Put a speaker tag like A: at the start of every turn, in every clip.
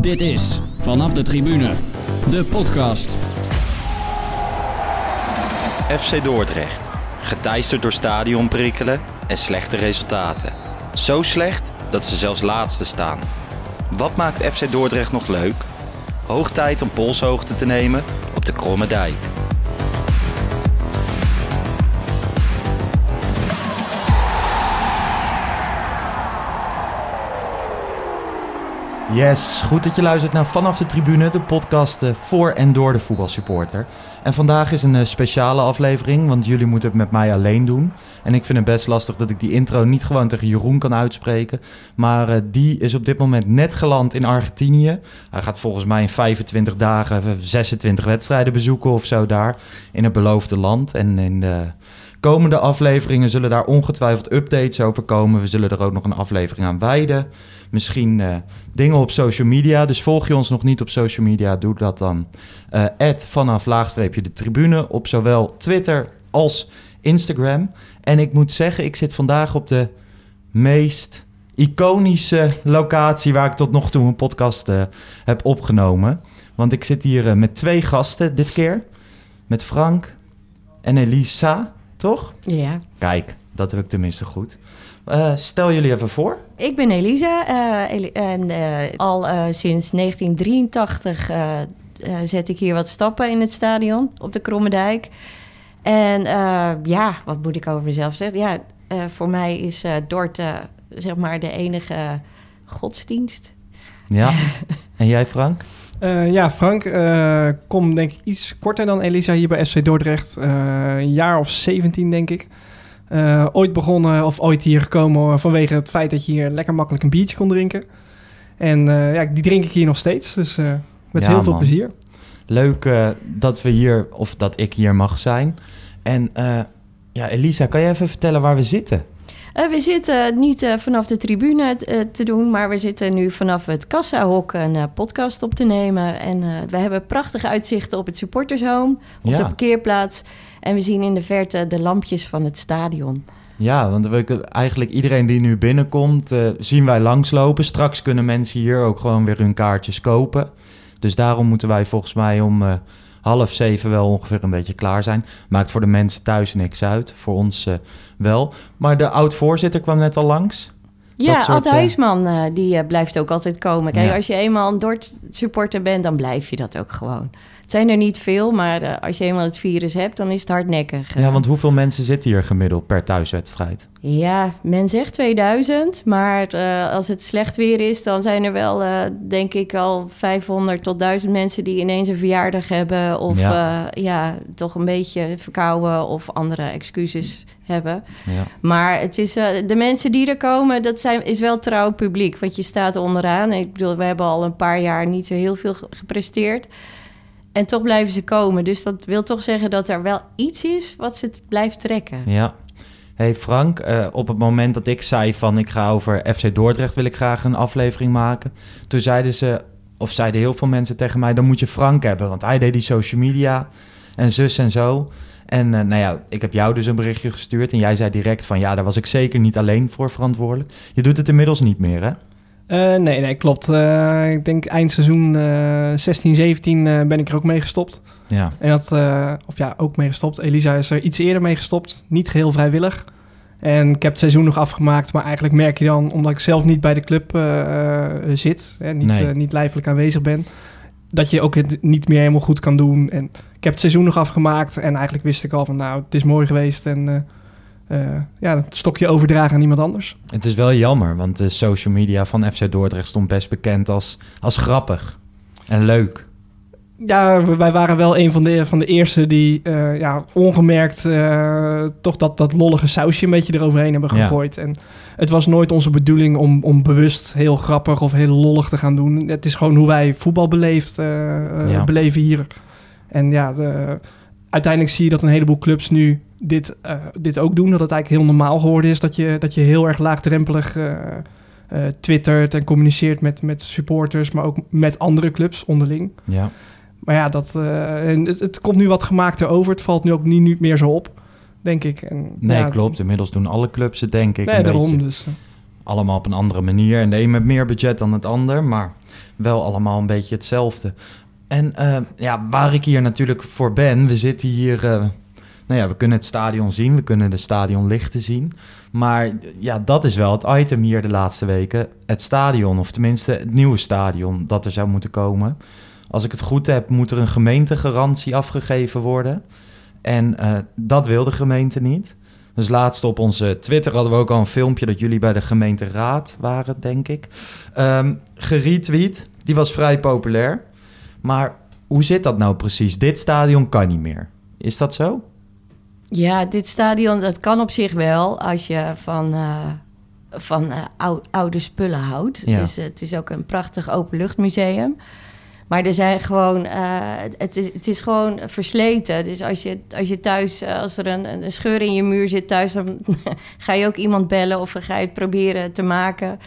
A: Dit is Vanaf de Tribune, de podcast.
B: FC Dordrecht. Geteisterd door stadionprikkelen en slechte resultaten. Zo slecht dat ze zelfs laatste staan. Wat maakt FC Dordrecht nog leuk? Hoog tijd om polshoogte te nemen op de Kromme Dijk.
C: Yes, goed dat je luistert naar Vanaf de Tribune, de podcast eh, voor en door de voetbalsupporter. En vandaag is een eh, speciale aflevering, want jullie moeten het met mij alleen doen. En ik vind het best lastig dat ik die intro niet gewoon tegen Jeroen kan uitspreken. Maar eh, die is op dit moment net geland in Argentinië. Hij gaat volgens mij in 25 dagen 26 wedstrijden bezoeken of zo daar. In het beloofde land. En in de komende afleveringen zullen daar ongetwijfeld updates over komen. We zullen er ook nog een aflevering aan wijden. Misschien uh, dingen op social media. Dus volg je ons nog niet op social media, doe dat dan. Uh, vanaf laagstreepje de tribune op zowel Twitter als Instagram. En ik moet zeggen, ik zit vandaag op de meest iconische locatie waar ik tot nog toe een podcast uh, heb opgenomen. Want ik zit hier met twee gasten dit keer. Met Frank en Elisa, toch?
D: Ja.
C: Kijk, dat heb ik tenminste goed. Uh, stel jullie even voor.
D: Ik ben Elisa uh, en uh, al sinds 1983 zet ik hier wat stappen in het stadion op de Kromme Dijk. En ja, wat moet ik over mezelf zeggen? Ja, voor mij is Dort zeg maar de enige godsdienst.
C: Ja, en jij Frank?
E: ja, Frank, kom denk ik iets korter dan Elisa hier bij FC Dordrecht. een jaar of 17 denk ik. Uh, ooit begonnen of ooit hier gekomen vanwege het feit dat je hier lekker makkelijk een biertje kon drinken. En uh, ja, die drink ik hier nog steeds, dus uh, met ja, heel veel man. plezier.
C: Leuk dat we hier, of dat ik hier mag zijn. En ja, Elisa, kan je even vertellen waar we zitten?
D: we zitten niet vanaf de tribune te doen, maar we zitten nu vanaf het kassahok een podcast op te nemen. En we hebben prachtige uitzichten op het supportershome, op ja. de parkeerplaats. En we zien in de verte de lampjes van het stadion.
C: Ja, want we, eigenlijk iedereen die nu binnenkomt, uh, zien wij langslopen. Straks kunnen mensen hier ook gewoon weer hun kaartjes kopen. Dus daarom moeten wij volgens mij om uh, half zeven wel ongeveer een beetje klaar zijn. Maakt voor de mensen thuis niks uit, voor ons uh, wel. Maar de oud-voorzitter kwam net al langs.
D: Ja, Ad Huisman, die blijft ook altijd komen. Kijk, ja. als je eenmaal een Dort-supporter bent, dan blijf je dat ook gewoon. Het zijn er niet veel, maar uh, als je eenmaal het virus hebt, dan is het hardnekkig.
C: Ja, want hoeveel mensen zitten hier gemiddeld per thuiswedstrijd?
D: Ja, men zegt 2000, maar uh, als het slecht weer is, dan zijn er wel, uh, denk ik, al 500 tot 1000 mensen die ineens een verjaardag hebben. Of ja, ja toch een beetje verkouden of andere excuses hebben. Ja. Maar het is, de mensen die er komen, dat zijn, is wel trouw publiek. Want je staat onderaan. Ik bedoel, we hebben al een paar jaar niet zo heel veel gepresteerd. En toch blijven ze komen. Dus dat wil toch zeggen dat er wel iets is wat ze blijft trekken.
C: Ja. Hey Frank, uh, op het moment dat ik zei van ik ga over FC Dordrecht wil ik graag een aflevering maken. Toen zeiden ze, of zeiden heel veel mensen tegen mij, dan moet je Frank hebben. Want hij deed die social media en zus en zo. En uh, nou ja, ik heb jou dus een berichtje gestuurd en jij zei direct van ja, daar was ik zeker niet alleen voor verantwoordelijk. Je doet het inmiddels niet meer hè?
E: Uh, nee, nee, klopt. Uh, ik denk eindseizoen uh, 16, 17 ben ik er ook mee gestopt.
C: Ja.
E: En dat, of ja, ook mee gestopt. Elisa is er iets eerder mee gestopt. Niet geheel vrijwillig. En ik heb het seizoen nog afgemaakt. Maar eigenlijk merk je dan, omdat ik zelf niet bij de club zit, hè, niet, nee. niet lijfelijk aanwezig ben, dat je ook het niet meer helemaal goed kan doen. En ik heb het seizoen nog afgemaakt. En eigenlijk wist ik al van, nou, het is mooi geweest. En uh, ja, het stokje overdragen aan iemand anders.
C: Het is wel jammer, want de social media van FC Dordrecht stond best bekend als, als grappig en leuk.
E: Ja, wij waren wel een van de, van de eerste die uh, ja, ongemerkt uh, toch dat, dat lollige sausje een beetje eroverheen hebben gegooid. Ja. En het was nooit onze bedoeling om, om bewust heel grappig of heel lollig te gaan doen. Het is gewoon hoe wij voetbal beleefd, ja. beleven hier. En ja, de, uiteindelijk zie je dat een heleboel clubs nu dit, uh, dit ook doen. Dat het eigenlijk heel normaal geworden is dat je, dat je heel erg laagdrempelig uh, uh, twittert en communiceert met, met supporters, maar ook met andere clubs onderling.
C: Ja.
E: Maar ja, dat, en het, het, komt nu wat gemaakter over. Het valt nu ook niet, niet meer zo op, denk ik. En,
C: nee,
E: ja,
C: klopt. Inmiddels doen alle clubs het, denk ik.
E: Nee,
C: een
E: daarom
C: beetje.
E: dus.
C: Allemaal op een andere manier. En de een met meer budget dan het ander. Maar wel allemaal een beetje hetzelfde. En ja, waar ik hier natuurlijk voor ben, we zitten hier nou ja, we kunnen het stadion zien, we kunnen de stadionlichten zien. Maar ja, dat is wel het item hier de laatste weken. Het stadion, of tenminste het nieuwe stadion dat er zou moeten komen. Als ik het goed heb, moet er een gemeentegarantie afgegeven worden. En uh, dat wil de gemeente niet. Dus laatst op onze Twitter hadden we ook al een filmpje dat jullie bij de gemeenteraad waren, denk ik. Um, geretweet, die was vrij populair. Maar hoe zit dat nou precies? Dit stadion kan niet meer. Is dat zo?
D: Ja, dit stadion, dat kan op zich wel als je van, uh, van uh, oude spullen houdt. Het, is, het is ook een prachtig openluchtmuseum. Maar er zijn gewoon, uh, het, is, het is gewoon versleten. Dus als je, als je thuis, als er een, een scheur in je muur zit thuis, dan ga je ook iemand bellen of ga je het proberen te maken.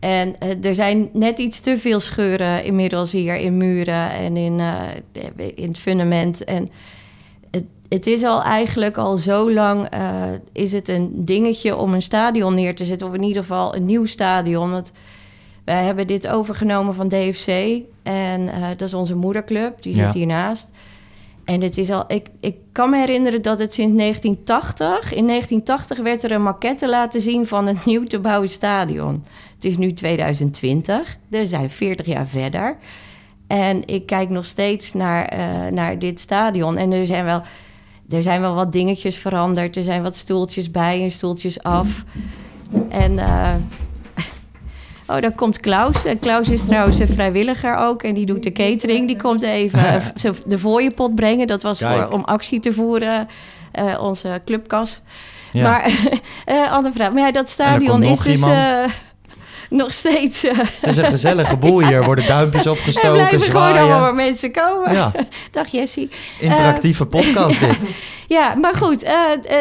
D: En er zijn net iets te veel scheuren inmiddels hier in muren en in, in het fundament. En het is al eigenlijk al zo lang uh, is het een dingetje om een stadion neer te zetten. Of in ieder geval een nieuw stadion. Want wij hebben dit overgenomen van DFC. En uh, dat is onze moederclub, die zit hiernaast. En het is al, ik, ik kan me herinneren dat het sinds 1980... In 1980 werd er een maquette laten zien van het nieuw te bouwen stadion. Het is nu 2020, we zijn 40 jaar verder. En ik kijk nog steeds naar, uh, naar dit stadion. En er zijn wel er zijn wel wat dingetjes veranderd. Er zijn wat stoeltjes bij en stoeltjes af. En uh, oh, daar komt Klaus. En Klaus is trouwens een vrijwilliger ook. En die doet de catering. Die komt even de fooiepot brengen. Dat was voor, om actie te voeren. Uh, onze clubkas. Ja. Maar uh, andere vraag. Maar ja, dat stadion is dus nog steeds. Uh,
C: het is een gezellige boel hier. worden duimpjes opgestoken, er blijven
D: zwaaien. gewoon allemaal mensen komen. Ja. Dag Jessie.
C: Interactieve uh, podcast dit.
D: ja, maar goed. Eh,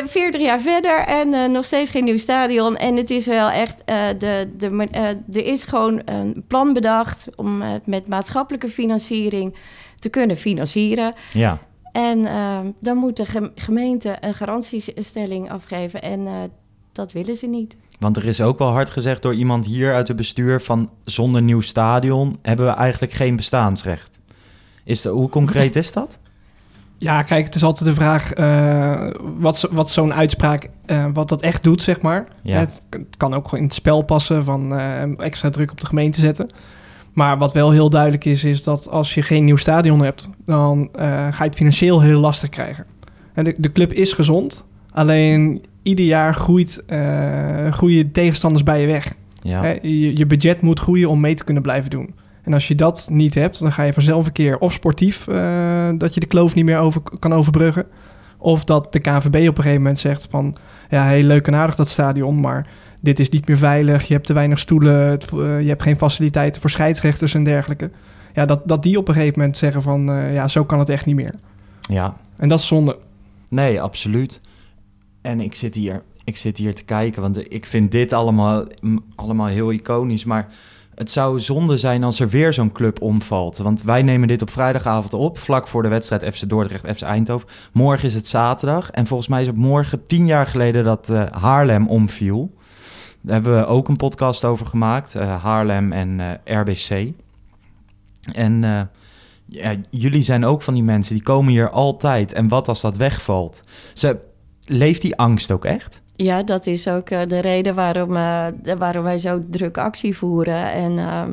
D: 40 jaar verder en nog steeds geen nieuw stadion. En het is wel echt... de, de, er is gewoon een plan bedacht... om het met maatschappelijke financiering te kunnen financieren.
C: Ja.
D: En dan moet de gemeente een garantiestelling afgeven. En dat willen ze niet.
C: Want er is ook wel hard gezegd door iemand hier uit het bestuur van zonder nieuw stadion hebben we eigenlijk geen bestaansrecht. Is de, hoe concreet is dat?
E: Ja, kijk, het is altijd de vraag uh, wat, wat zo'n uitspraak, uh, wat dat echt doet, zeg maar. Ja. Het, kan ook gewoon in het spel passen van uh, extra druk op de gemeente zetten. Maar wat wel heel duidelijk is, is dat als je geen nieuw stadion hebt, dan ga je het financieel heel lastig krijgen. En de, de club is gezond, alleen ieder jaar groeit, uh, groeien tegenstanders bij je weg. Ja. je, je, budget moet groeien om mee te kunnen blijven doen. En als je dat niet hebt, dan ga je vanzelf een keer of sportief, uh, dat je de kloof niet meer over, kan overbruggen. Of dat de KVB op een gegeven moment zegt van, ja, heel leuk en aardig dat stadion, maar dit is niet meer veilig, je hebt te weinig stoelen, uh, je hebt geen faciliteiten voor scheidsrechters en dergelijke. Ja, dat, dat die op een gegeven moment zeggen van, ja, zo kan het echt niet meer.
C: Ja.
E: En dat is zonde.
C: Nee, absoluut. En ik zit hier, ik zit hier te kijken, want ik vind dit allemaal, allemaal heel iconisch. Maar het zou zonde zijn als er weer zo'n club omvalt. Want wij nemen dit op vrijdagavond op, vlak voor de wedstrijd FC Dordrecht, FC Eindhoven. Morgen is het zaterdag. En volgens mij is het morgen tien jaar geleden dat uh, Haarlem omviel. Daar hebben we ook een podcast over gemaakt, uh, Haarlem en eh, RBC. En jullie zijn ook van die mensen, die komen hier altijd. En wat als dat wegvalt? Ze leeft die angst ook echt?
D: Ja, dat is ook uh, de reden waarom, uh, waarom wij zo druk actie voeren. En uh,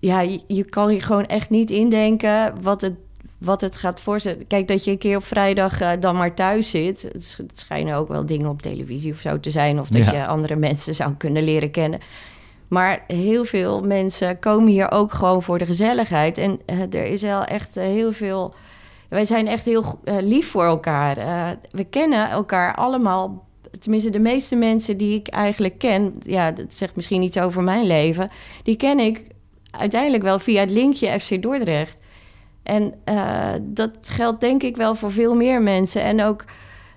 D: ja, je, je, kan je gewoon echt niet indenken wat het, wat het gaat voorstellen. Kijk, dat je een keer op vrijdag eh, dan maar thuis zit. Het schijnen ook wel dingen op televisie of zo te zijn. Of dat je andere mensen zou kunnen leren kennen. Maar heel veel mensen komen hier ook gewoon voor de gezelligheid. En er is wel echt heel veel wij zijn echt heel uh, lief voor elkaar. Uh, we kennen elkaar allemaal. Tenminste, de meeste mensen die ik eigenlijk ken, ja, dat zegt misschien iets over mijn leven. Die ken ik uiteindelijk wel via het linkje FC Dordrecht. En uh, dat geldt denk ik wel voor veel meer mensen. En ook,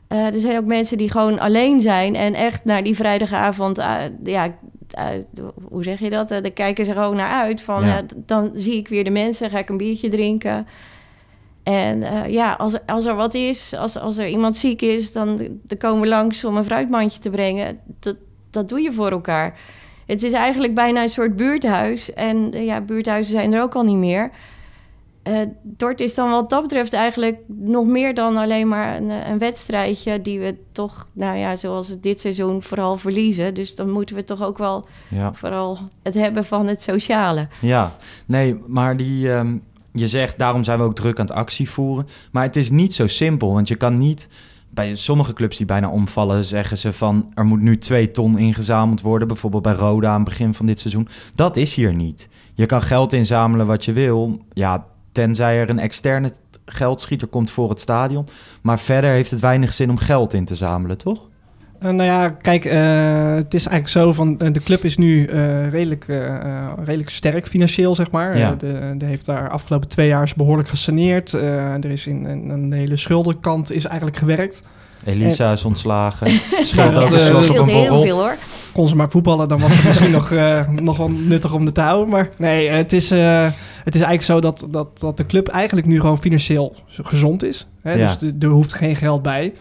D: er zijn ook mensen die gewoon alleen zijn en echt naar die vrijdagavond, ja, hoe zeg je dat? Daar kijken ze gewoon naar uit. Van, ja. dan zie ik weer de mensen, ga ik een biertje drinken. En uh, ja, als, als er wat is, als, als er iemand ziek is, dan, dan komen we langs om een fruitmandje te brengen. Dat, dat doe je voor elkaar. het is eigenlijk bijna een soort buurthuis. En ja, buurthuizen zijn er ook al niet meer. Uh, Dort is dan wat dat betreft eigenlijk nog meer dan alleen maar een, een, wedstrijdje die we toch, nou ja, zoals dit seizoen vooral verliezen. Dus dan moeten we toch ook wel ja. vooral het hebben van het sociale.
C: Ja, nee, maar die, um, je zegt daarom zijn we ook druk aan het actie voeren. Maar het is niet zo simpel, want je kan niet bij sommige clubs die bijna omvallen, zeggen ze van er moet nu twee ton ingezameld worden. Bijvoorbeeld bij Roda aan het begin van dit seizoen. Dat is hier niet. Je kan geld inzamelen wat je wil. Ja, tenzij er een externe geldschieter komt voor het stadion. Maar verder heeft het weinig zin om geld in te zamelen, toch?
E: Uh, nou ja, kijk, uh, het is eigenlijk zo van uh, de club is nu redelijk, redelijk sterk financieel, zeg maar. Ja. de, de, heeft daar afgelopen twee jaar behoorlijk gesaneerd. er is in, in, een hele schuldenkant is eigenlijk gewerkt.
C: Elisa is ontslagen.
D: Scheelt ook een scheelt heel veel hoor.
E: Kon ze maar voetballen, dan was het misschien nog, nog wel nuttig om de te houden. Maar nee, het is, het is eigenlijk zo dat, dat, dat de club eigenlijk nu gewoon financieel gezond is. Hè? Ja. Dus er hoeft geen geld bij.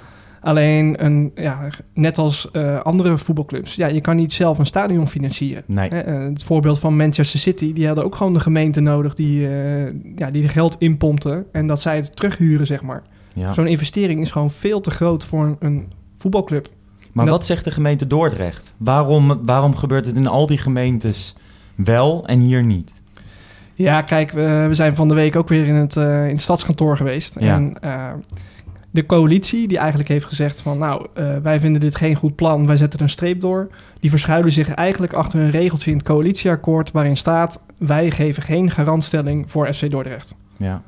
E: Alleen, een, ja, net als uh, andere voetbalclubs, ja, je kan niet zelf een stadion financieren.
C: Nee.
E: Uh, het voorbeeld van Manchester City, die hadden ook gewoon de gemeente nodig die, uh, ja, die de geld inpompte en dat zij het terughuren, zeg maar. Ja. Zo'n investering is gewoon veel te groot voor een, een voetbalclub.
C: Maar wat zegt de gemeente Dordrecht? Waarom, waarom gebeurt het in al die gemeentes wel en hier niet?
E: Ja, kijk, we, we zijn van de week ook weer in het, in het stadskantoor geweest. Ja. En de coalitie, die eigenlijk heeft gezegd van... nou, uh, wij vinden dit geen goed plan, wij zetten een streep door... die verschuilen zich eigenlijk achter een regeltje in het coalitieakkoord... waarin staat, wij geven geen garantstelling voor FC Dordrecht.
C: Ja.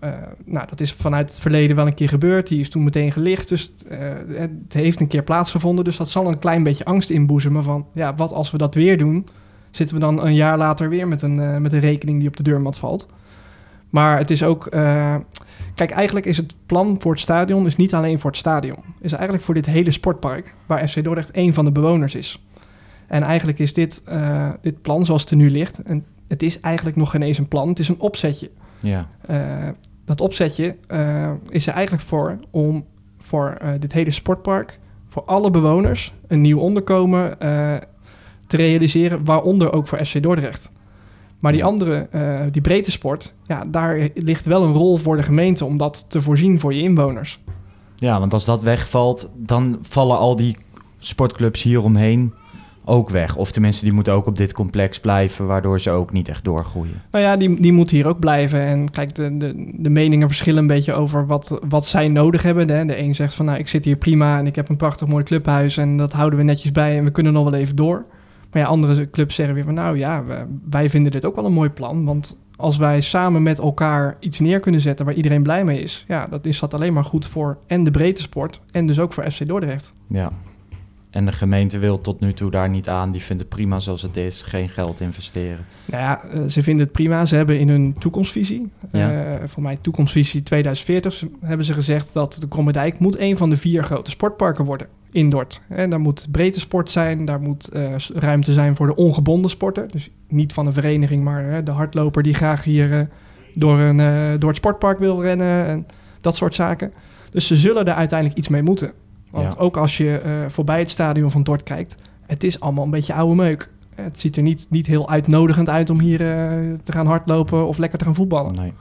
E: Uh, nou, dat is vanuit het verleden wel een keer gebeurd. Die is toen meteen gelicht, dus uh, het heeft een keer plaatsgevonden. Dus dat zal een klein beetje angst inboezemen van... ja, wat als we dat weer doen? Zitten we dan een jaar later weer met een, met een rekening die op de deurmat valt? Maar het is ook Kijk, eigenlijk is het plan voor het stadion is niet alleen voor het stadion. is eigenlijk voor dit hele sportpark, waar FC Dordrecht één van de bewoners is. En eigenlijk is dit, uh, dit plan zoals het er nu ligt, en het is eigenlijk nog geen eens een plan, het is een opzetje.
C: Ja.
E: Uh, dat opzetje uh, is er eigenlijk voor om voor dit hele sportpark, voor alle bewoners, een nieuw onderkomen te realiseren, waaronder ook voor FC Dordrecht. Maar die andere, uh, die breedte sport, ja, daar ligt wel een rol voor de gemeente om dat te voorzien voor je inwoners.
C: Ja, want als dat wegvalt, dan vallen al die sportclubs hieromheen ook weg. Of tenminste, die moeten ook op dit complex blijven, waardoor ze ook niet echt doorgroeien.
E: Nou ja, die, die moeten hier ook blijven. En kijk, de, de, de meningen verschillen een beetje over wat, wat zij nodig hebben. De, de een zegt van, nou, ik zit hier prima en ik heb een prachtig mooi clubhuis en dat houden we netjes bij en we kunnen nog wel even door. Maar ja, andere clubs zeggen weer van nou ja, wij vinden dit ook wel een mooi plan. Want als wij samen met elkaar iets neer kunnen zetten waar iedereen blij mee is, ja, dat is dat alleen maar goed voor en de breedte sport en dus ook voor FC Dordrecht.
C: Ja. En de gemeente wil tot nu toe daar niet aan. Die vindt het prima zoals het is. Geen geld investeren.
E: Nou ja, eh, ze vinden het prima. Ze hebben in hun toekomstvisie, ja. uh, voor mij toekomstvisie 2040, hebben ze gezegd dat de Krommerdijk moet een van de vier grote sportparken worden in Dort. En daar moet breedte sport zijn, daar moet uh, ruimte zijn voor de ongebonden sporten. Dus niet van een vereniging, maar de hardloper die graag hier door, een, door het sportpark wil rennen en dat soort zaken. Dus ze zullen daar uiteindelijk iets mee moeten. Want ook als je voorbij het stadion van Dort kijkt, het is allemaal een beetje oude meuk. Het ziet er niet, niet heel uitnodigend uit om hier te gaan hardlopen of lekker te gaan voetballen.
C: Nee.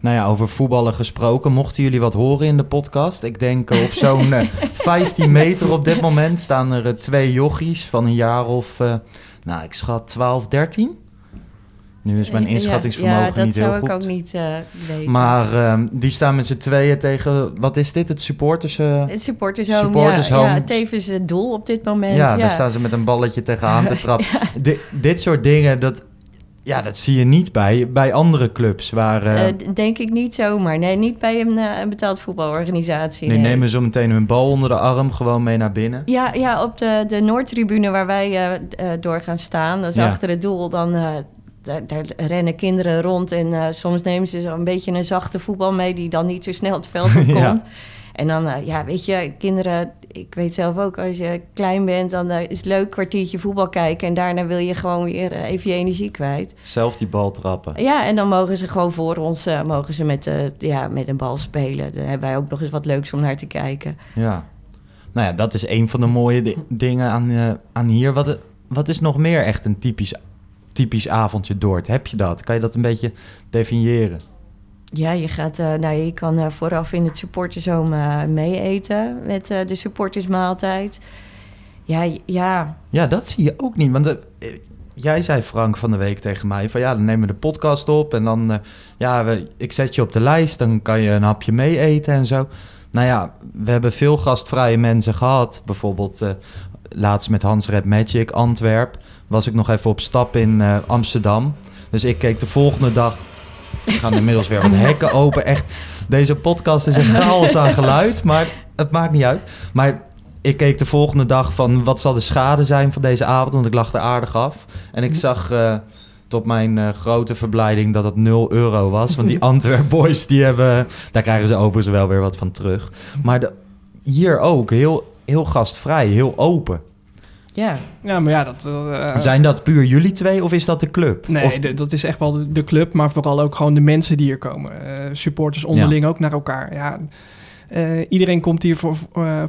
C: Nou ja, over voetballen gesproken, mochten jullie wat horen in de podcast? Ik denk op zo'n 15 meter op dit moment staan er twee jochies van een jaar of, nou ik schat 12, 13. Nu is mijn inschattingsvermogen niet heel goed.
D: Dat zou ik ook niet uh, weten.
C: Maar um, die staan met z'n tweeën tegen, wat is dit, het supporters... Uh,
D: het supporters home, supporters ja, home. ja. Tevens het doel op dit moment.
C: Ja, daar staan ze met een balletje tegenaan te trappen. dit soort dingen, dat, ja, dat zie je niet bij, bij andere clubs. Waar, uh,
D: uh, denk ik niet zomaar. Nee, niet bij een, uh, een betaald voetbalorganisatie.
C: Nee, nee, nemen zo meteen hun bal onder de arm gewoon mee naar binnen.
D: Ja, ja op de, de Noordtribune waar wij door gaan staan, dus achter het doel, dan daar, daar, rennen kinderen rond en soms nemen ze zo een beetje een zachte voetbal mee die dan niet zo snel het veld op komt. En dan, uh, ja, weet je, kinderen, ik weet zelf ook, als je klein bent, dan uh, is het leuk kwartiertje voetbal kijken en daarna wil je gewoon weer even je energie kwijt.
C: Zelf die bal trappen.
D: Ja, en dan mogen ze gewoon voor ons, mogen ze met, ja, met een bal spelen. Dan hebben wij ook nog eens wat leuks om naar te kijken.
C: Ja, nou ja, dat is een van de mooie dingen aan, aan hier. Wat, wat is nog meer echt een typisch, typisch avondje Dort? Heb je dat? Kan je dat een beetje definiëren?
D: Ja, je, gaat, uh, nou, je kan uh, vooraf in het supportershome uh, mee eten met de supportersmaaltijd. Ja, ja.
C: Ja, dat zie je ook niet. Want jij zei Frank van de week tegen mij van ja, dan nemen we de podcast op en dan ja, we, ik zet je op de lijst, dan kan je een hapje mee eten en zo. Nou ja, we hebben veel gastvrije mensen gehad. Bijvoorbeeld laatst met Hans Red Magic Antwerp was ik nog even op stap in Amsterdam. Dus ik keek de volgende dag er gaan inmiddels weer wat hekken open. Echt, deze podcast is een chaos aan geluid, maar het maakt niet uit. Maar ik keek de volgende dag van wat zal de schade zijn van deze avond, want ik lag er aardig af. En ik zag uh, tot mijn uh, grote verblijding dat het 0 euro was. Want die Antwerp Boys, die hebben, daar krijgen ze overigens wel weer wat van terug. Maar de, hier ook, heel, heel gastvrij, heel open.
D: Ja.
E: Ja, maar ja, dat... Uh,
C: Zijn dat puur jullie twee of is dat de club?
E: Nee,
C: of...
E: de, dat is echt wel de, club, maar vooral ook gewoon de mensen die hier komen. Uh, supporters onderling ja. ook naar elkaar. Ja, uh, iedereen komt hier voor,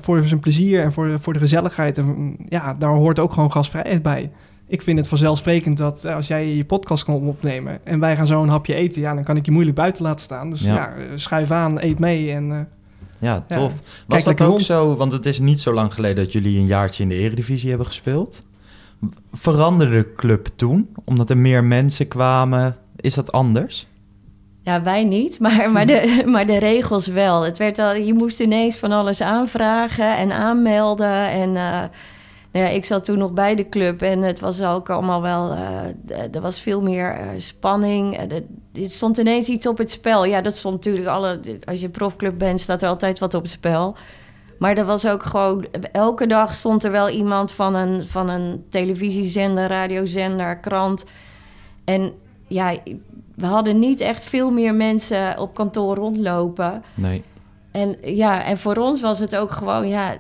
E: voor zijn plezier en voor, voor de gezelligheid. En ja, daar hoort ook gewoon gasvrijheid bij. Ik vind het vanzelfsprekend dat als jij je podcast kan opnemen en wij gaan zo een hapje eten, ja, dan kan ik je moeilijk buiten laten staan. Dus ja, ja schuif aan, eet mee en
C: ja, tof. Was dat ook zo, want het is niet zo lang geleden dat jullie een jaartje in de Eredivisie hebben gespeeld. Veranderde de club toen, omdat er meer mensen kwamen? Is dat anders?
D: Ja, wij niet, maar, maar, de, maar de regels wel. Het werd al, je moest ineens van alles aanvragen en aanmelden. En uh, ja, ik zat toen nog bij de club en het was ook allemaal wel. Uh, er was veel meer uh, spanning. Uh, er stond ineens iets op het spel. Ja, dat stond natuurlijk alle. Als je profclub bent, staat er altijd wat op het spel. Maar er was ook gewoon. Elke dag stond er wel iemand van een, van een televisiezender, radiozender, krant. En ja, we hadden niet echt veel meer mensen op kantoor rondlopen.
C: Nee.
D: En ja, en voor ons was het ook gewoon, ja,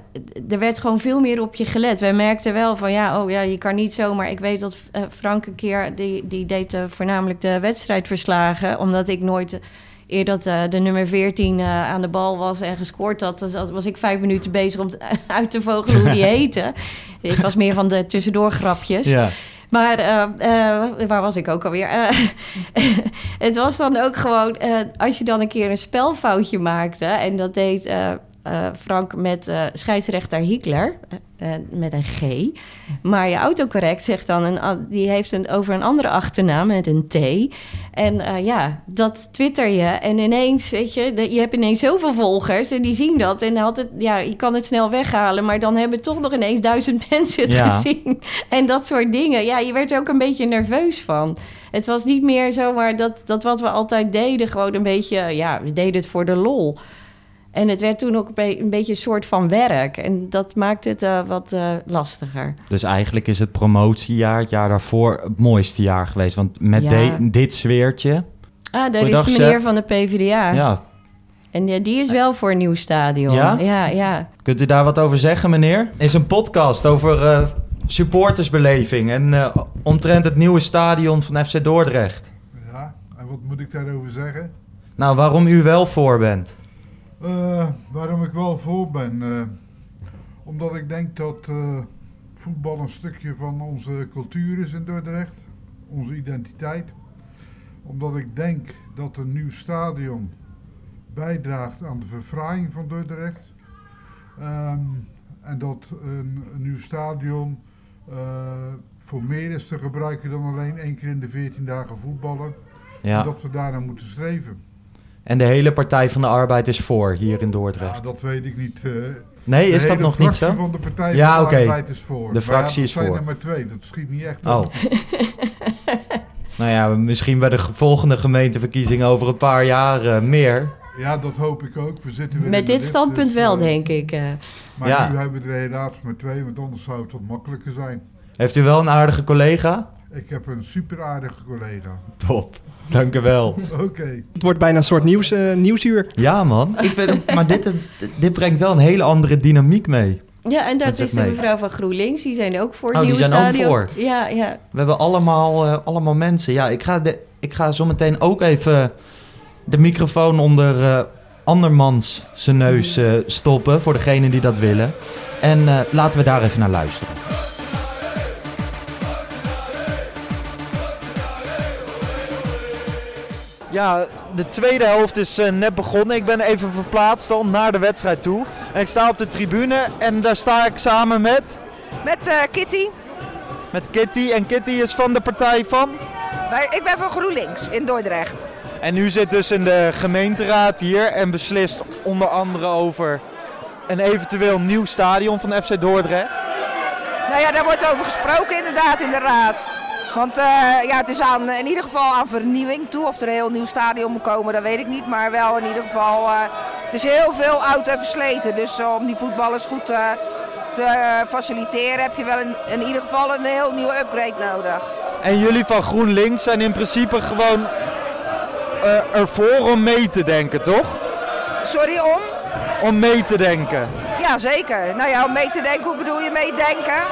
D: er werd gewoon veel meer op je gelet. Wij merkten wel van, ja, oh ja, je kan niet zomaar. Ik weet dat uh, Frank een keer, die, die deed uh, voornamelijk de wedstrijdverslagen, omdat ik nooit eerder dat uh, de nummer 14 aan de bal was en gescoord had, dus was ik vijf minuten bezig om uit te vogelen hoe die heette. ik was meer van de tussendoorgrapjes. Ja. Maar uh, uh, waar was ik ook alweer? Uh, het was dan ook gewoon, als je dan een keer een spelfoutje maakte... en dat deed Frank met scheidsrechter Hiekler, met een G... maar je autocorrect zegt dan, een, die heeft een, over een andere achternaam met een T... En ja, dat twitter je. En ineens, weet je, je hebt ineens zoveel volgers en die zien dat. En had het, ja, je kan het snel weghalen, maar dan hebben toch nog ineens duizend mensen het ja. gezien. En dat soort dingen. Ja, je werd er ook een beetje nerveus van. Het was niet meer zomaar dat, dat wat we altijd deden, gewoon een beetje, ja, we deden het voor de lol. En het werd toen ook een beetje een soort van werk. En dat maakt het uh, wat uh, lastiger.
C: Dus eigenlijk is het promotiejaar, het jaar daarvoor, het mooiste jaar geweest. Want met ja. dit sfeertje...
D: Ah, daar is de meneer van de PvdA. Ja. En ja, die is wel voor een nieuw stadion.
C: Ja?
D: Ja, ja.
C: Kunt u daar wat over zeggen, meneer? Is een podcast over uh, supportersbeleving... en omtrent het nieuwe stadion van FC Dordrecht.
F: Ja, en wat moet ik daarover zeggen?
C: Nou, waarom u wel voor bent.
F: Uh, waarom ik wel voor ben? Uh, omdat ik denk dat uh, voetbal een stukje van onze cultuur is in Dordrecht. Onze identiteit. Omdat ik denk dat een nieuw stadion bijdraagt aan de verfraaiing van Dordrecht. Um, en dat een, een nieuw stadion voor meer is te gebruiken dan alleen één keer in de 14 dagen voetballen. Ja. En dat we daarna moeten streven.
C: En de hele Partij van de Arbeid is voor hier in Dordrecht.
F: Ja, dat weet ik niet. Uh,
C: nee, is dat nog niet zo?
F: van de Partij ja, van de okay. Arbeid is voor.
C: De fractie
F: ja,
C: is voor.
F: zijn er maar twee, dat schiet niet echt
C: oh. nou ja, misschien bij de volgende gemeenteverkiezingen over een paar jaar uh, meer.
F: Ja, dat hoop ik ook. We zitten weer
D: Met dit standpunt
F: dus,
D: wel,
F: uh,
D: denk ik.
F: Maar ja. nu hebben we er helaas maar twee, want anders zou het wat makkelijker zijn.
C: Heeft u wel een aardige collega?
F: Ik heb een super aardige collega.
C: Top. Dank u wel.
F: Oké. Okay.
E: Het wordt bijna een soort nieuws, uh, nieuwsuur.
C: Ja, man. Ik ben, maar dit, dit brengt wel een hele andere dynamiek mee.
D: Ja, en dat is de mevrouw van GroenLinks. Die zijn ook voor het
C: oh,
D: nieuwe
C: die zijn
D: stadion.
C: ook voor.
D: Ja, ja.
C: We hebben allemaal, uh, allemaal mensen. Ja, ik ga, de, ik ga zo meteen ook even de microfoon onder uh, andermans zijn neus uh, stoppen. Voor degenen die dat willen. En laten we daar even naar luisteren. Ja, de tweede helft is uh, net begonnen. Ik ben even verplaatst al naar de wedstrijd toe. En ik sta op de tribune en daar sta ik samen met...
G: Met uh, Kitty.
C: Met Kitty. En Kitty is van de partij van?
G: Wij, ik ben van GroenLinks in Dordrecht.
C: En u zit dus in de gemeenteraad hier en beslist onder andere over een eventueel nieuw stadion van FC Dordrecht.
G: Nou ja, daar wordt over gesproken inderdaad in de raad. Want uh, ja, het is aan, in ieder geval aan vernieuwing toe. Of er een heel nieuw stadion moet komen, dat weet ik niet. Maar wel in ieder geval, uh, het is heel veel oud en versleten. Dus om die voetballers goed te faciliteren heb je wel in, in ieder geval een heel nieuwe upgrade nodig.
C: En jullie van GroenLinks zijn in principe gewoon ervoor om mee te denken, toch?
G: Sorry, om?
C: Om mee te denken.
G: Ja, zeker. Nou ja, om mee te denken, hoe bedoel je meedenken?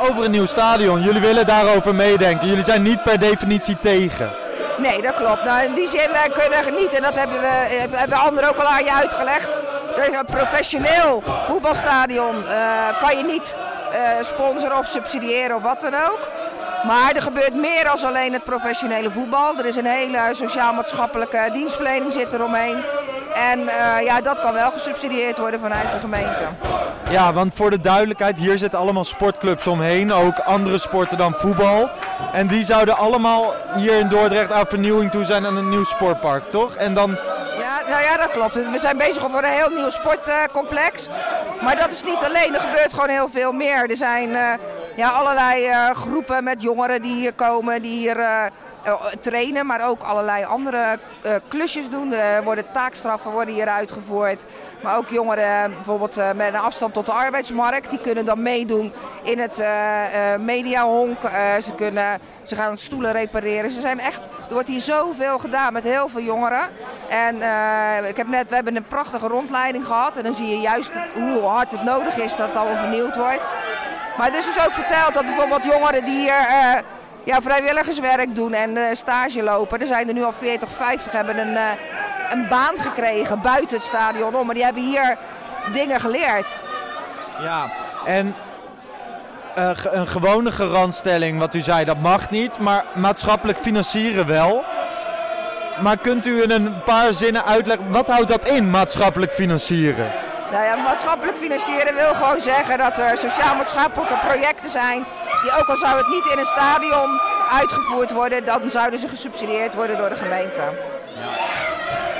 C: Over een nieuw stadion. Jullie willen daarover meedenken. Jullie zijn niet per definitie tegen.
G: Nee, dat klopt. Nou, in die zin wij kunnen. En dat hebben we hebben anderen ook al aan je uitgelegd. Een professioneel voetbalstadion uh, kan je niet uh, sponsoren of subsidiëren of wat dan ook. Maar er gebeurt meer als alleen het professionele voetbal. Er is een hele sociaal-maatschappelijke dienstverlening zit eromheen. En uh, ja, dat kan wel gesubsidieerd worden vanuit de gemeente.
C: Ja, want voor de duidelijkheid, hier zitten allemaal sportclubs omheen. Ook andere sporten dan voetbal. En die zouden allemaal hier in Dordrecht aan vernieuwing toe zijn aan een nieuw sportpark, toch? En dan...
G: Ja, nou ja, dat klopt. We zijn bezig voor een heel nieuw sportcomplex. maar dat is niet alleen, er gebeurt gewoon heel veel meer. Er zijn uh, ja, allerlei uh, groepen met jongeren die hier komen, die hier uh, trainen, maar ook allerlei andere uh, klusjes doen. Er worden taakstraffen worden hier uitgevoerd. Maar ook jongeren bijvoorbeeld uh, met een afstand tot de arbeidsmarkt, die kunnen dan meedoen in het mediahonk. ze, kunnen, ze gaan stoelen repareren. Ze zijn echt, er wordt hier zoveel gedaan met heel veel jongeren. En ik heb net, we hebben een prachtige rondleiding gehad. En dan zie je juist hoe hard het nodig is dat het allemaal vernieuwd wordt. Maar het is dus ook verteld dat bijvoorbeeld jongeren die hier ja, vrijwilligerswerk doen en uh, stage lopen. Er zijn er nu al 40, 50 hebben een, uh, een baan gekregen buiten het stadion om. Maar die hebben hier dingen geleerd.
C: Ja, en uh, een gewone garantstelling, wat u zei, dat mag niet. Maar maatschappelijk financieren wel. Maar kunt u in een paar zinnen uitleggen, wat houdt dat in, maatschappelijk financieren?
G: Nou ja, maatschappelijk financieren wil gewoon zeggen dat er sociaal-maatschappelijke projecten zijn. Die ook al zou het niet in een stadion uitgevoerd worden, dan zouden ze gesubsidieerd worden door de gemeente.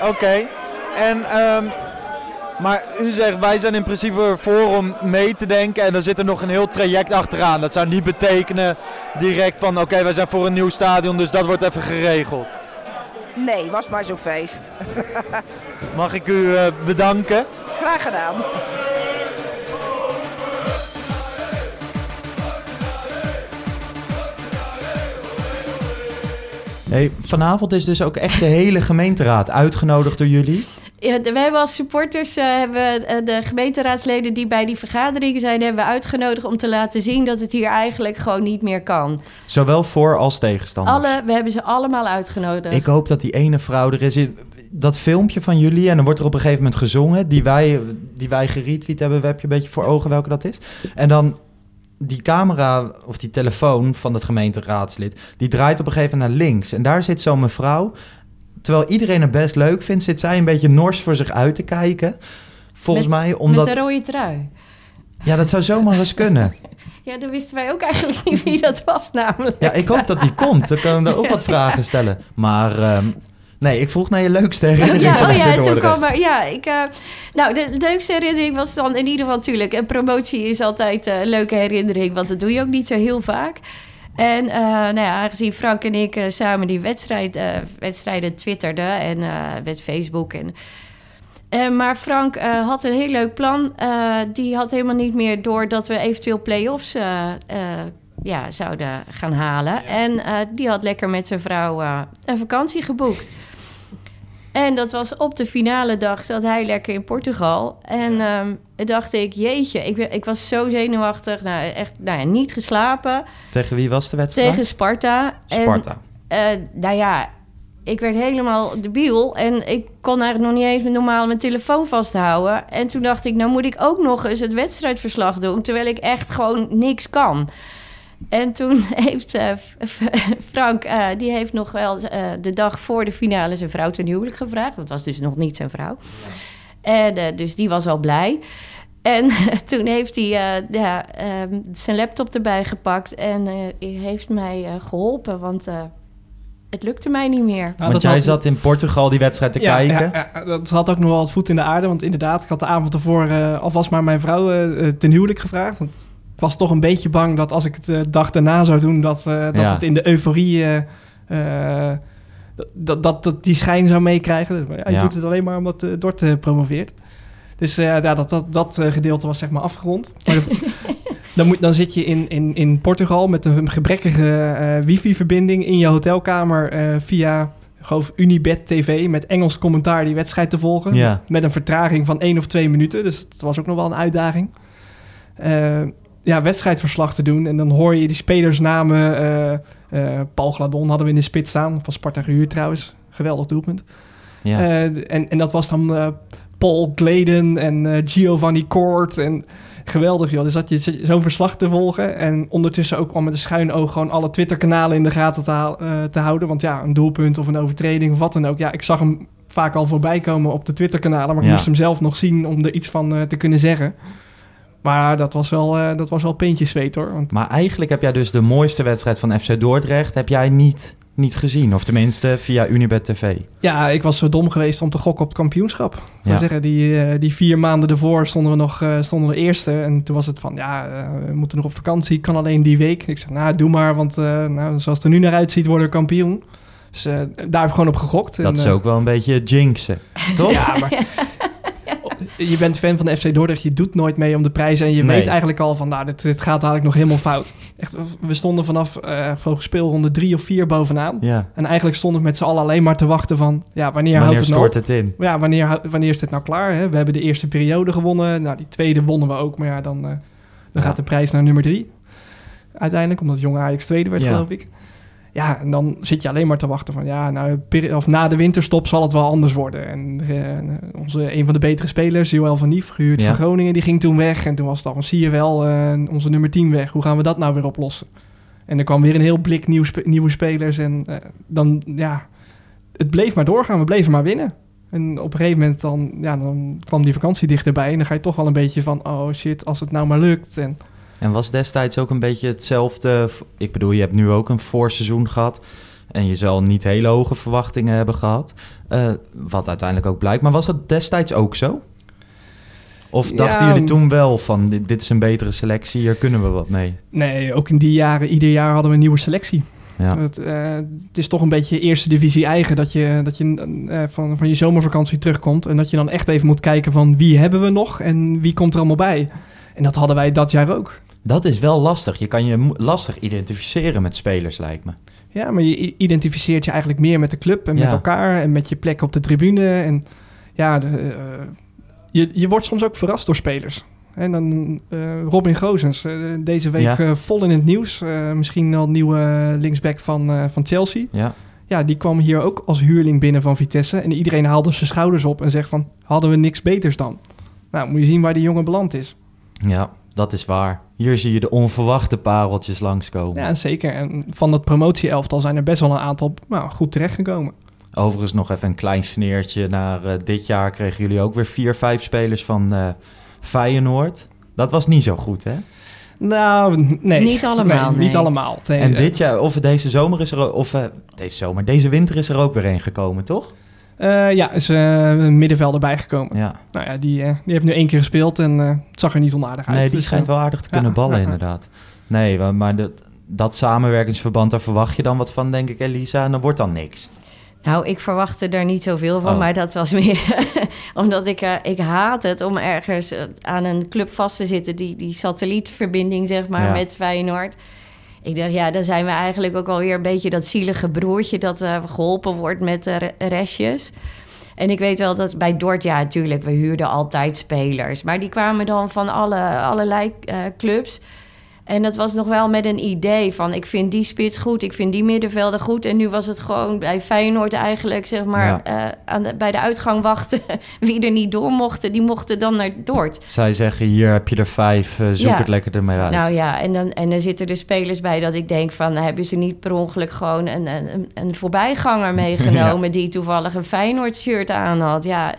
C: Oké. En, um, maar u zegt wij zijn in principe voor om mee te denken en er zit er nog een heel traject achteraan. Dat zou niet betekenen direct van oké, wij zijn voor een nieuw stadion, dus dat wordt even geregeld.
G: Nee, was maar zo'n feest.
C: Mag ik u uh, bedanken?
G: Graag gedaan.
C: Nee, vanavond is dus ook echt de hele gemeenteraad uitgenodigd door jullie.
D: Ja, we hebben als supporters uh, hebben de gemeenteraadsleden die bij die vergaderingen zijn, hebben we uitgenodigd om te laten zien dat het hier eigenlijk gewoon niet meer kan.
C: Zowel voor als tegenstanders.
D: Alle, we hebben ze allemaal uitgenodigd.
C: Ik hoop dat die ene vrouw er is. Dat filmpje van jullie, en dan wordt er op een gegeven moment gezongen, die wij, die wij geretweet hebben, heb je een beetje voor ogen welke dat is. En dan die camera of die telefoon van het gemeenteraadslid, die draait op een gegeven moment naar links. En daar zit zo'n mevrouw. Terwijl iedereen het best leuk vindt, zit zij een beetje nors voor zich uit te kijken. Volgens mij omdat...
D: Met de rode trui.
C: Ja, dat zou zomaar eens kunnen.
D: Ja, dan wisten wij ook eigenlijk niet wie dat was namelijk.
C: Ja, ik hoop dat die komt. Dan kunnen we ook wat vragen stellen. Maar um, Nee, ik vroeg naar je leukste herinnering.
D: Ja, oh ja, toen kwam er, ja, ik, uh, nou, de leukste herinnering was dan in ieder geval natuurlijk... een promotie is altijd een leuke herinnering, want dat doe je ook niet zo heel vaak. En uh, nou ja, aangezien Frank en ik uh, samen die wedstrijd, uh, wedstrijden twitterden en met Facebook en... maar Frank had een heel leuk plan. die had helemaal niet meer door dat we eventueel play-offs ja, zouden gaan halen. Ja. En die had lekker met zijn vrouw een vakantie geboekt. En dat was op de finale dag, zat hij lekker in Portugal. En um, dacht ik, jeetje, ik, ik was zo zenuwachtig. Nou, echt nou ja, niet geslapen.
C: Tegen wie was de wedstrijd?
D: Tegen Sparta.
C: Sparta.
D: En, uh, nou ja, ik werd helemaal debiel. En ik kon eigenlijk nog niet eens normaal mijn telefoon vasthouden. En toen dacht ik, nou moet ik ook nog eens het wedstrijdverslag doen. Terwijl ik echt gewoon niks kan. En toen heeft uh, Frank, uh, die heeft nog wel uh, de dag voor de finale zijn vrouw ten huwelijk gevraagd. Want het was dus nog niet zijn vrouw. En dus die was al blij. En toen heeft hij ja, ehm, zijn laptop erbij gepakt en heeft mij geholpen. Want het lukte mij niet meer.
C: Nou, want jij had... zat in Portugal die wedstrijd te kijken.
E: Ja, ja, dat had ook nog wel het voet in de aarde. Want inderdaad, ik had de avond ervoor uh, alvast maar mijn vrouw uh, ten huwelijk gevraagd. Want was toch een beetje bang dat als ik het de dag daarna zou doen... dat, uh, dat het in de euforie... dat, dat, dat die schijn zou meekrijgen. Dus, ja, je doet het alleen maar omdat Dort promoveert. Dus ja, dat, dat, dat gedeelte was zeg maar afgerond. Maar Dan, moet, dan zit je in, in, in Portugal met een gebrekkige uh, wifi-verbinding in je hotelkamer uh, via geloof Unibet TV met Engels commentaar die wedstrijd te volgen. Ja. Met een vertraging van één of twee minuten. Dus het was ook nog wel een uitdaging. Uh, ja, wedstrijdverslag te doen. En dan hoor je die spelersnamen. Paul Gladon hadden we in de spits staan. Van Sparta gehuurd trouwens. Geweldig doelpunt. Ja. en, en dat was dan Paul Gladen en Giovanni Court en geweldig, joh. Dus dat je zo'n verslag te volgen. En ondertussen ook al met een schuin oog gewoon alle Twitter-kanalen in de gaten te, te, houden. Want ja, een doelpunt of een overtreding of wat dan ook. Ja, ik zag hem vaak al voorbij komen op de Twitter-kanalen. Maar ik moest hem zelf nog zien om er iets van te kunnen zeggen. Maar dat was wel, uh, dat was wel zweet hoor.
C: Want... Maar eigenlijk heb jij dus de mooiste wedstrijd van FC Dordrecht... heb jij niet niet gezien. Of tenminste via Unibet TV.
E: Ja, ik was zo dom geweest om te gokken op het kampioenschap. Ja. zeggen, die, uh, die vier maanden ervoor stonden we nog uh, stonden we eerste. En toen was het van, ja, uh, we moeten nog op vakantie. Kan alleen die week. Ik zei, nou, doe maar. Want nou, zoals het er nu naar uitziet, worden we kampioen. Dus daar heb ik gewoon op gegokt.
C: Dat is ook wel een beetje jinxen, toch?
E: ja, maar je bent fan van de FC Dordrecht, je doet nooit mee om de prijzen. En je weet eigenlijk al van, nou, dit, dit gaat eigenlijk nog helemaal fout. Echt, we stonden vanaf uh, speelronde drie of vier bovenaan. Ja. En eigenlijk stonden we met z'n allen alleen maar te wachten van, ja, wanneer, houdt het
C: nou het in?
E: Ja, wanneer, wanneer is dit nou klaar? Hè? We hebben de eerste periode gewonnen. Nou, die tweede wonnen we ook. Maar ja, dan, uh, dan gaat de prijs naar nummer drie. Uiteindelijk, omdat jonge Ajax tweede werd, geloof ik. Ja, en dan zit je alleen maar te wachten van ja, nou, of na de winterstop zal het wel anders worden. En uh, onze, een van de betere spelers, Joël van Nief, gehuurd van Groningen, die ging toen weg. En toen was het al, zie je wel, uh, onze nummer 10 weg. Hoe gaan we dat nou weer oplossen? En er kwam weer een heel blik nieuw nieuwe spelers. En uh, dan, ja, het bleef maar doorgaan. We bleven maar winnen. En op een gegeven moment dan, ja, dan kwam die vakantie dichterbij. En dan ga je toch wel een beetje van, oh shit, als het nou maar lukt. En
C: en was destijds ook een beetje hetzelfde? Ik bedoel, je hebt nu ook een voorseizoen gehad. En je zal niet hele hoge verwachtingen hebben gehad. Uh, wat uiteindelijk ook blijkt. Maar was dat destijds ook zo? Of dachten jullie toen wel van dit, dit, is een betere selectie, hier kunnen we wat mee?
E: Nee, ook in die jaren, ieder jaar hadden we een nieuwe selectie. Ja. Het, uh, het, is toch een beetje eerste divisie eigen dat je, dat je uh, van, van je zomervakantie terugkomt. En dat je dan echt even moet kijken van wie hebben we nog en wie komt er allemaal bij. En dat hadden wij dat jaar ook.
C: Dat is wel lastig. Je kan je lastig identificeren met spelers, lijkt me.
E: Ja, maar je identificeert je eigenlijk meer met de club en met elkaar en met je plek op de tribune. En ja, de, uh, je, je wordt soms ook verrast door spelers. En dan uh, Robin Gozens, uh, deze week ja. vol in het nieuws. misschien al nieuwe linksback van, van Chelsea. Ja. ja, die kwam hier ook als huurling binnen van Vitesse. En iedereen haalde zijn schouders op en zegt van, hadden we niks beters dan? Nou, moet je zien waar die jongen beland is.
C: Ja, dat is waar. Hier zie je de onverwachte pareltjes langskomen.
E: Ja, zeker. En van dat promotieelftal zijn er best wel een aantal nou, goed terechtgekomen.
C: Overigens nog even een klein sneertje naar uh, dit jaar kregen jullie ook weer vier, vijf spelers van uh, Feyenoord. Dat was niet zo goed, hè?
E: Nou, nee.
D: Niet allemaal.
E: Niet allemaal.
C: en dit jaar, of deze zomer is er, of uh, deze zomer, deze winter is er ook weer een gekomen, toch?
E: Uh, ja, is uh, een middenvelder bijgekomen. Ja. Nou ja, die, uh, die heeft nu één keer gespeeld en het zag er niet onaardig uit.
C: Nee, die dus, schijnt wel aardig te kunnen ballen inderdaad. Nee, maar dat, dat samenwerkingsverband, daar verwacht je dan wat van, denk ik, Elisa. En dan wordt dan niks.
D: Nou, ik verwachtte er niet zoveel van, oh. maar dat was meer omdat ik, ik haat het om ergens aan een club vast te zitten, die, die satellietverbinding, zeg maar, met Feyenoord. Ik dacht, ja, dan zijn we eigenlijk ook alweer een beetje dat zielige broertje dat uh, geholpen wordt met uh, restjes. En ik weet wel dat bij Dort, ja, natuurlijk, we huurden altijd spelers. Maar die kwamen dan van alle, allerlei uh, clubs. En dat was nog wel met een idee van... ik vind die spits goed, ik vind die middenvelder goed. En nu was het gewoon bij Feyenoord eigenlijk, zeg maar... Uh, aan de, bij de uitgang wachten. Wie er niet door mochten, die mochten dan naar Dort.
C: Zij zeggen, hier heb je er vijf, uh, zoek het lekker ermee uit.
D: Nou ja, en dan, en dan zitten er spelers bij dat ik denk van... hebben ze niet per ongeluk gewoon een, een, een voorbijganger meegenomen... Ja. die toevallig een Feyenoord-shirt aan had. Ja,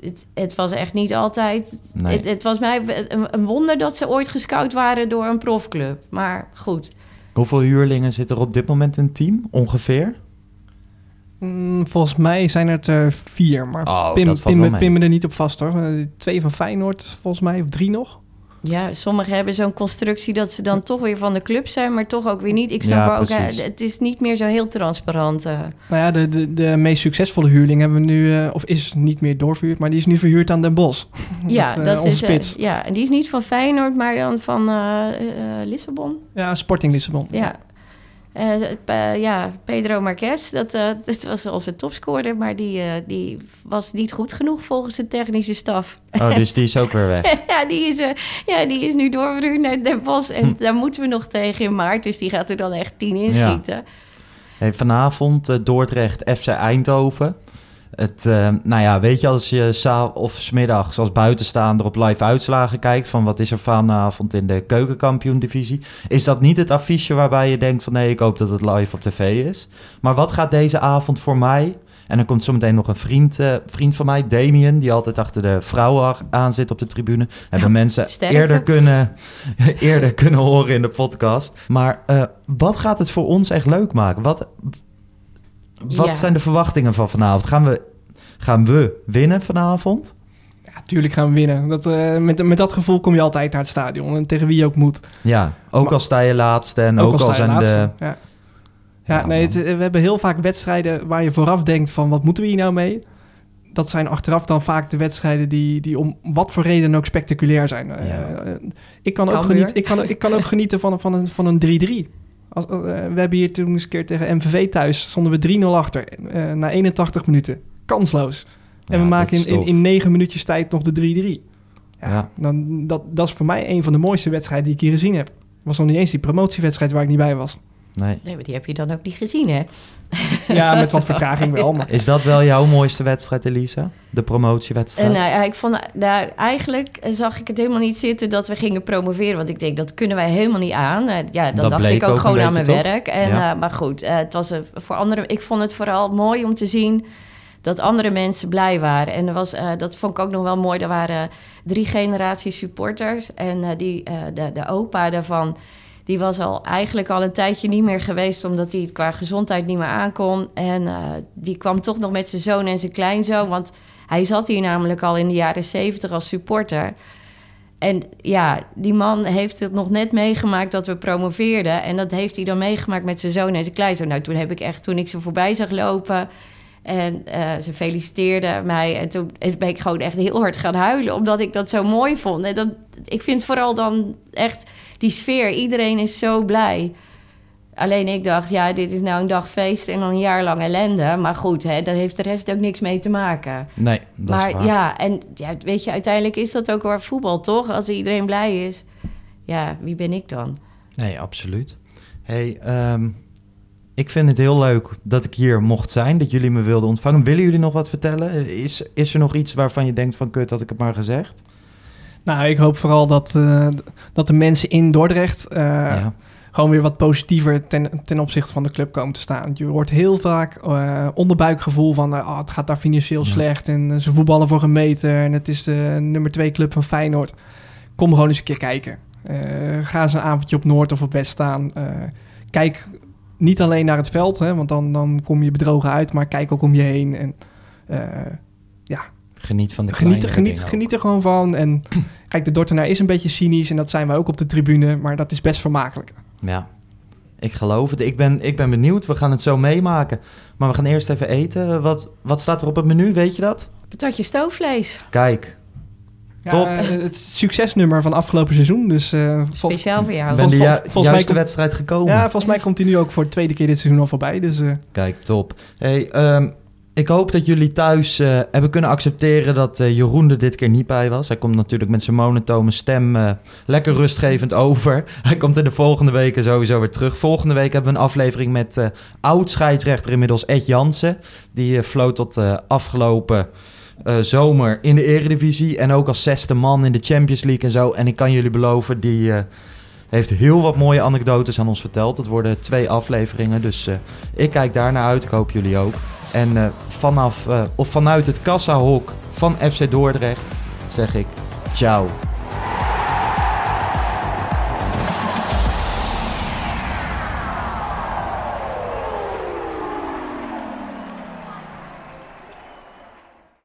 D: het, het, was echt niet altijd. Nee. Het, het, was mij een, een, wonder dat ze ooit gescout waren door een profclub. Maar goed.
C: Hoeveel huurlingen zitten er op dit moment in het team ongeveer?
E: Mm, volgens mij zijn het er vier, maar oh, pin, pin, pin, me er niet op vast hoor. Eh, twee van Feyenoord volgens mij, of drie nog.
D: Ja, sommigen hebben zo'n constructie dat ze dan toch weer van de club zijn, maar toch ook weer niet. Ik snap ja, ook, het is niet meer zo heel transparant. Uh.
E: Nou ja, de, de, de meest succesvolle huurling hebben we nu, uh, of is niet meer doorverhuurd, maar die is nu verhuurd aan Den Bosch.
D: Ja, Met, uh, dat is spits. ja, en die is niet van Feyenoord, maar dan van Lissabon.
E: Ja, Sporting Lissabon.
D: Ja, uh, ja, Pedro Marquez, dat, uh, dat was onze topscorer, maar die, uh, die was niet goed genoeg volgens de technische staf.
C: Oh, dus die is ook weer weg?
D: ja, die is, ja, die is nu doorverhuurd naar Den Bosch en hm. daar moeten we nog tegen in maart, dus die gaat er dan echt tien inschieten. Ja.
C: Hey, vanavond Dordrecht FC Eindhoven. Het, uh, nou ja, weet je, als je sa of smiddags als buitenstaander op live uitslagen kijkt van wat is er vanavond in de keukenkampioen-divisie, is dat niet het affiche waarbij je denkt van nee, ik hoop dat het live op tv is. Maar wat gaat deze avond voor mij? En dan komt zometeen nog een vriend, uh, vriend van mij, Damien, die altijd achter de vrouwen aan zit op de tribune. Hebben mensen eerder kunnen, eerder kunnen horen in de podcast. Maar uh, wat gaat het voor ons echt leuk maken? Wat, wat zijn de verwachtingen van vanavond? Gaan we, gaan we winnen vanavond?
E: Ja, tuurlijk gaan we winnen. Dat, uh, met, met dat gevoel kom je altijd naar het stadion. En tegen wie je ook moet.
C: Ja, ook al sta je laatste en ook, al, zijn de...
E: Ja, ja, nee, we hebben heel vaak wedstrijden waar je vooraf denkt van... wat moeten we hier nou mee? Dat zijn achteraf dan vaak de wedstrijden die, die om wat voor reden ook spectaculair zijn. Uh, ik, kan ook genieten, ik, kan, ik kan ook genieten van, van een, van een 3-3. Als, uh, we hebben hier toen eens een keer tegen MVV thuis, stonden we 3-0 achter uh, na 81 minuten. Kansloos. En we maken in, in, in 9 minuutjes tijd nog de 3-3. Ja, ja. Dan, dat, dat is voor mij een van de mooiste wedstrijden die ik hier gezien heb. was nog niet eens die promotiewedstrijd waar ik niet bij was.
D: Nee. nee, maar die heb je dan ook niet gezien, hè?
E: Ja, met wat vertraging wel. Maar...
C: Is dat wel jouw mooiste wedstrijd, Elisa? De promotiewedstrijd?
D: Uh, nou, ik vond, nou, eigenlijk zag ik het helemaal niet zitten dat we gingen promoveren. Want ik denk, dat kunnen wij helemaal niet aan. Uh, ja, dan dacht ik ook, gewoon aan mijn werk. En, ja. uh, maar goed, het was voor anderen... Ik vond het vooral mooi om te zien dat andere mensen blij waren. En er was, dat vond ik ook nog wel mooi. Er waren drie generaties supporters. En die, de, de opa daarvan die was al eigenlijk al een tijdje niet meer geweest, omdat hij het qua gezondheid niet meer aankon. En uh, die kwam toch nog met zijn zoon en zijn kleinzoon, want hij zat hier namelijk al in de jaren zeventig als supporter. En ja, die man heeft het nog net meegemaakt dat we promoveerden. En dat heeft hij dan meegemaakt met zijn zoon en zijn kleinzoon. Nou, toen heb ik echt, toen ik ze voorbij zag lopen... En uh, ze feliciteerde mij. En toen ben ik gewoon echt heel hard gaan huilen. Omdat ik dat zo mooi vond. En dat, ik vind vooral dan echt die sfeer. Iedereen is zo blij. Alleen ik dacht, ja, dit is nou een dag feest en dan een jaar lang ellende. Maar goed, hè, daar heeft de rest ook niks mee te maken.
C: Nee, dat
D: maar,
C: is waar.
D: ja, en ja, weet je, uiteindelijk is dat ook wel voetbal, toch? Als iedereen blij is, ja, wie ben ik dan?
C: Nee, absoluut. hey, um, ik vind het heel leuk dat ik hier mocht zijn, dat jullie me wilden ontvangen. Willen jullie nog wat vertellen? Is, is er nog iets waarvan je denkt van, kut, had ik het maar gezegd?
E: Nou, ik hoop vooral dat, uh, dat de mensen in Dordrecht uh, ja. gewoon weer wat positiever ten, ten opzichte van de club komen te staan. Je hoort heel vaak uh, onderbuikgevoel van oh, het gaat daar financieel ja. slecht en ze voetballen voor een meter en het is de nummer twee club van Feyenoord. Kom gewoon eens een keer kijken. ga eens een avondje op Noord of op West staan. kijk niet alleen naar het veld, hè, want dan, dan kom je bedrogen uit, maar kijk ook om je heen. En ja,
C: Geniet van de
E: geniet, geniet, geniet er gewoon van. En kijk, de Dortenaar is een beetje cynisch en dat zijn wij ook op de tribune, maar dat is best vermakelijk.
C: Ja, ik geloof het. Ik ben, ik ben benieuwd. We gaan het zo meemaken. Maar we gaan eerst even eten. Wat, wat staat er op het menu? Weet je dat?
D: Patatje stoofvlees.
C: Kijk.
E: Ja, Top. Uh, het succesnummer van afgelopen seizoen. Dus, uh,
D: Speciaal voor jou.
C: Ben de ju volgens juiste mij wedstrijd gekomen.
E: Ja, volgens mij komt hij nu ook voor de tweede keer dit seizoen al voorbij. Dus, uh.
C: Kijk, top. Hey, um, Ik hoop dat jullie thuis uh, hebben kunnen accepteren dat uh, Jeroen er dit keer niet bij was. Hij komt natuurlijk met zijn monotone stem uh, lekker rustgevend over. Hij komt in de volgende weken sowieso weer terug. Volgende week hebben we een aflevering met oud-scheidsrechter inmiddels Ed Jansen. Die floot tot afgelopen zomer in de eredivisie. En ook als zesde man in de Champions League en zo. En ik kan jullie beloven, die heeft heel wat mooie anekdotes aan ons verteld. Het worden twee afleveringen, dus ik kijk daar naar uit. Ik hoop jullie ook. En uh, vanaf, uh, of vanuit het kassahok van FC Dordrecht zeg ik ciao.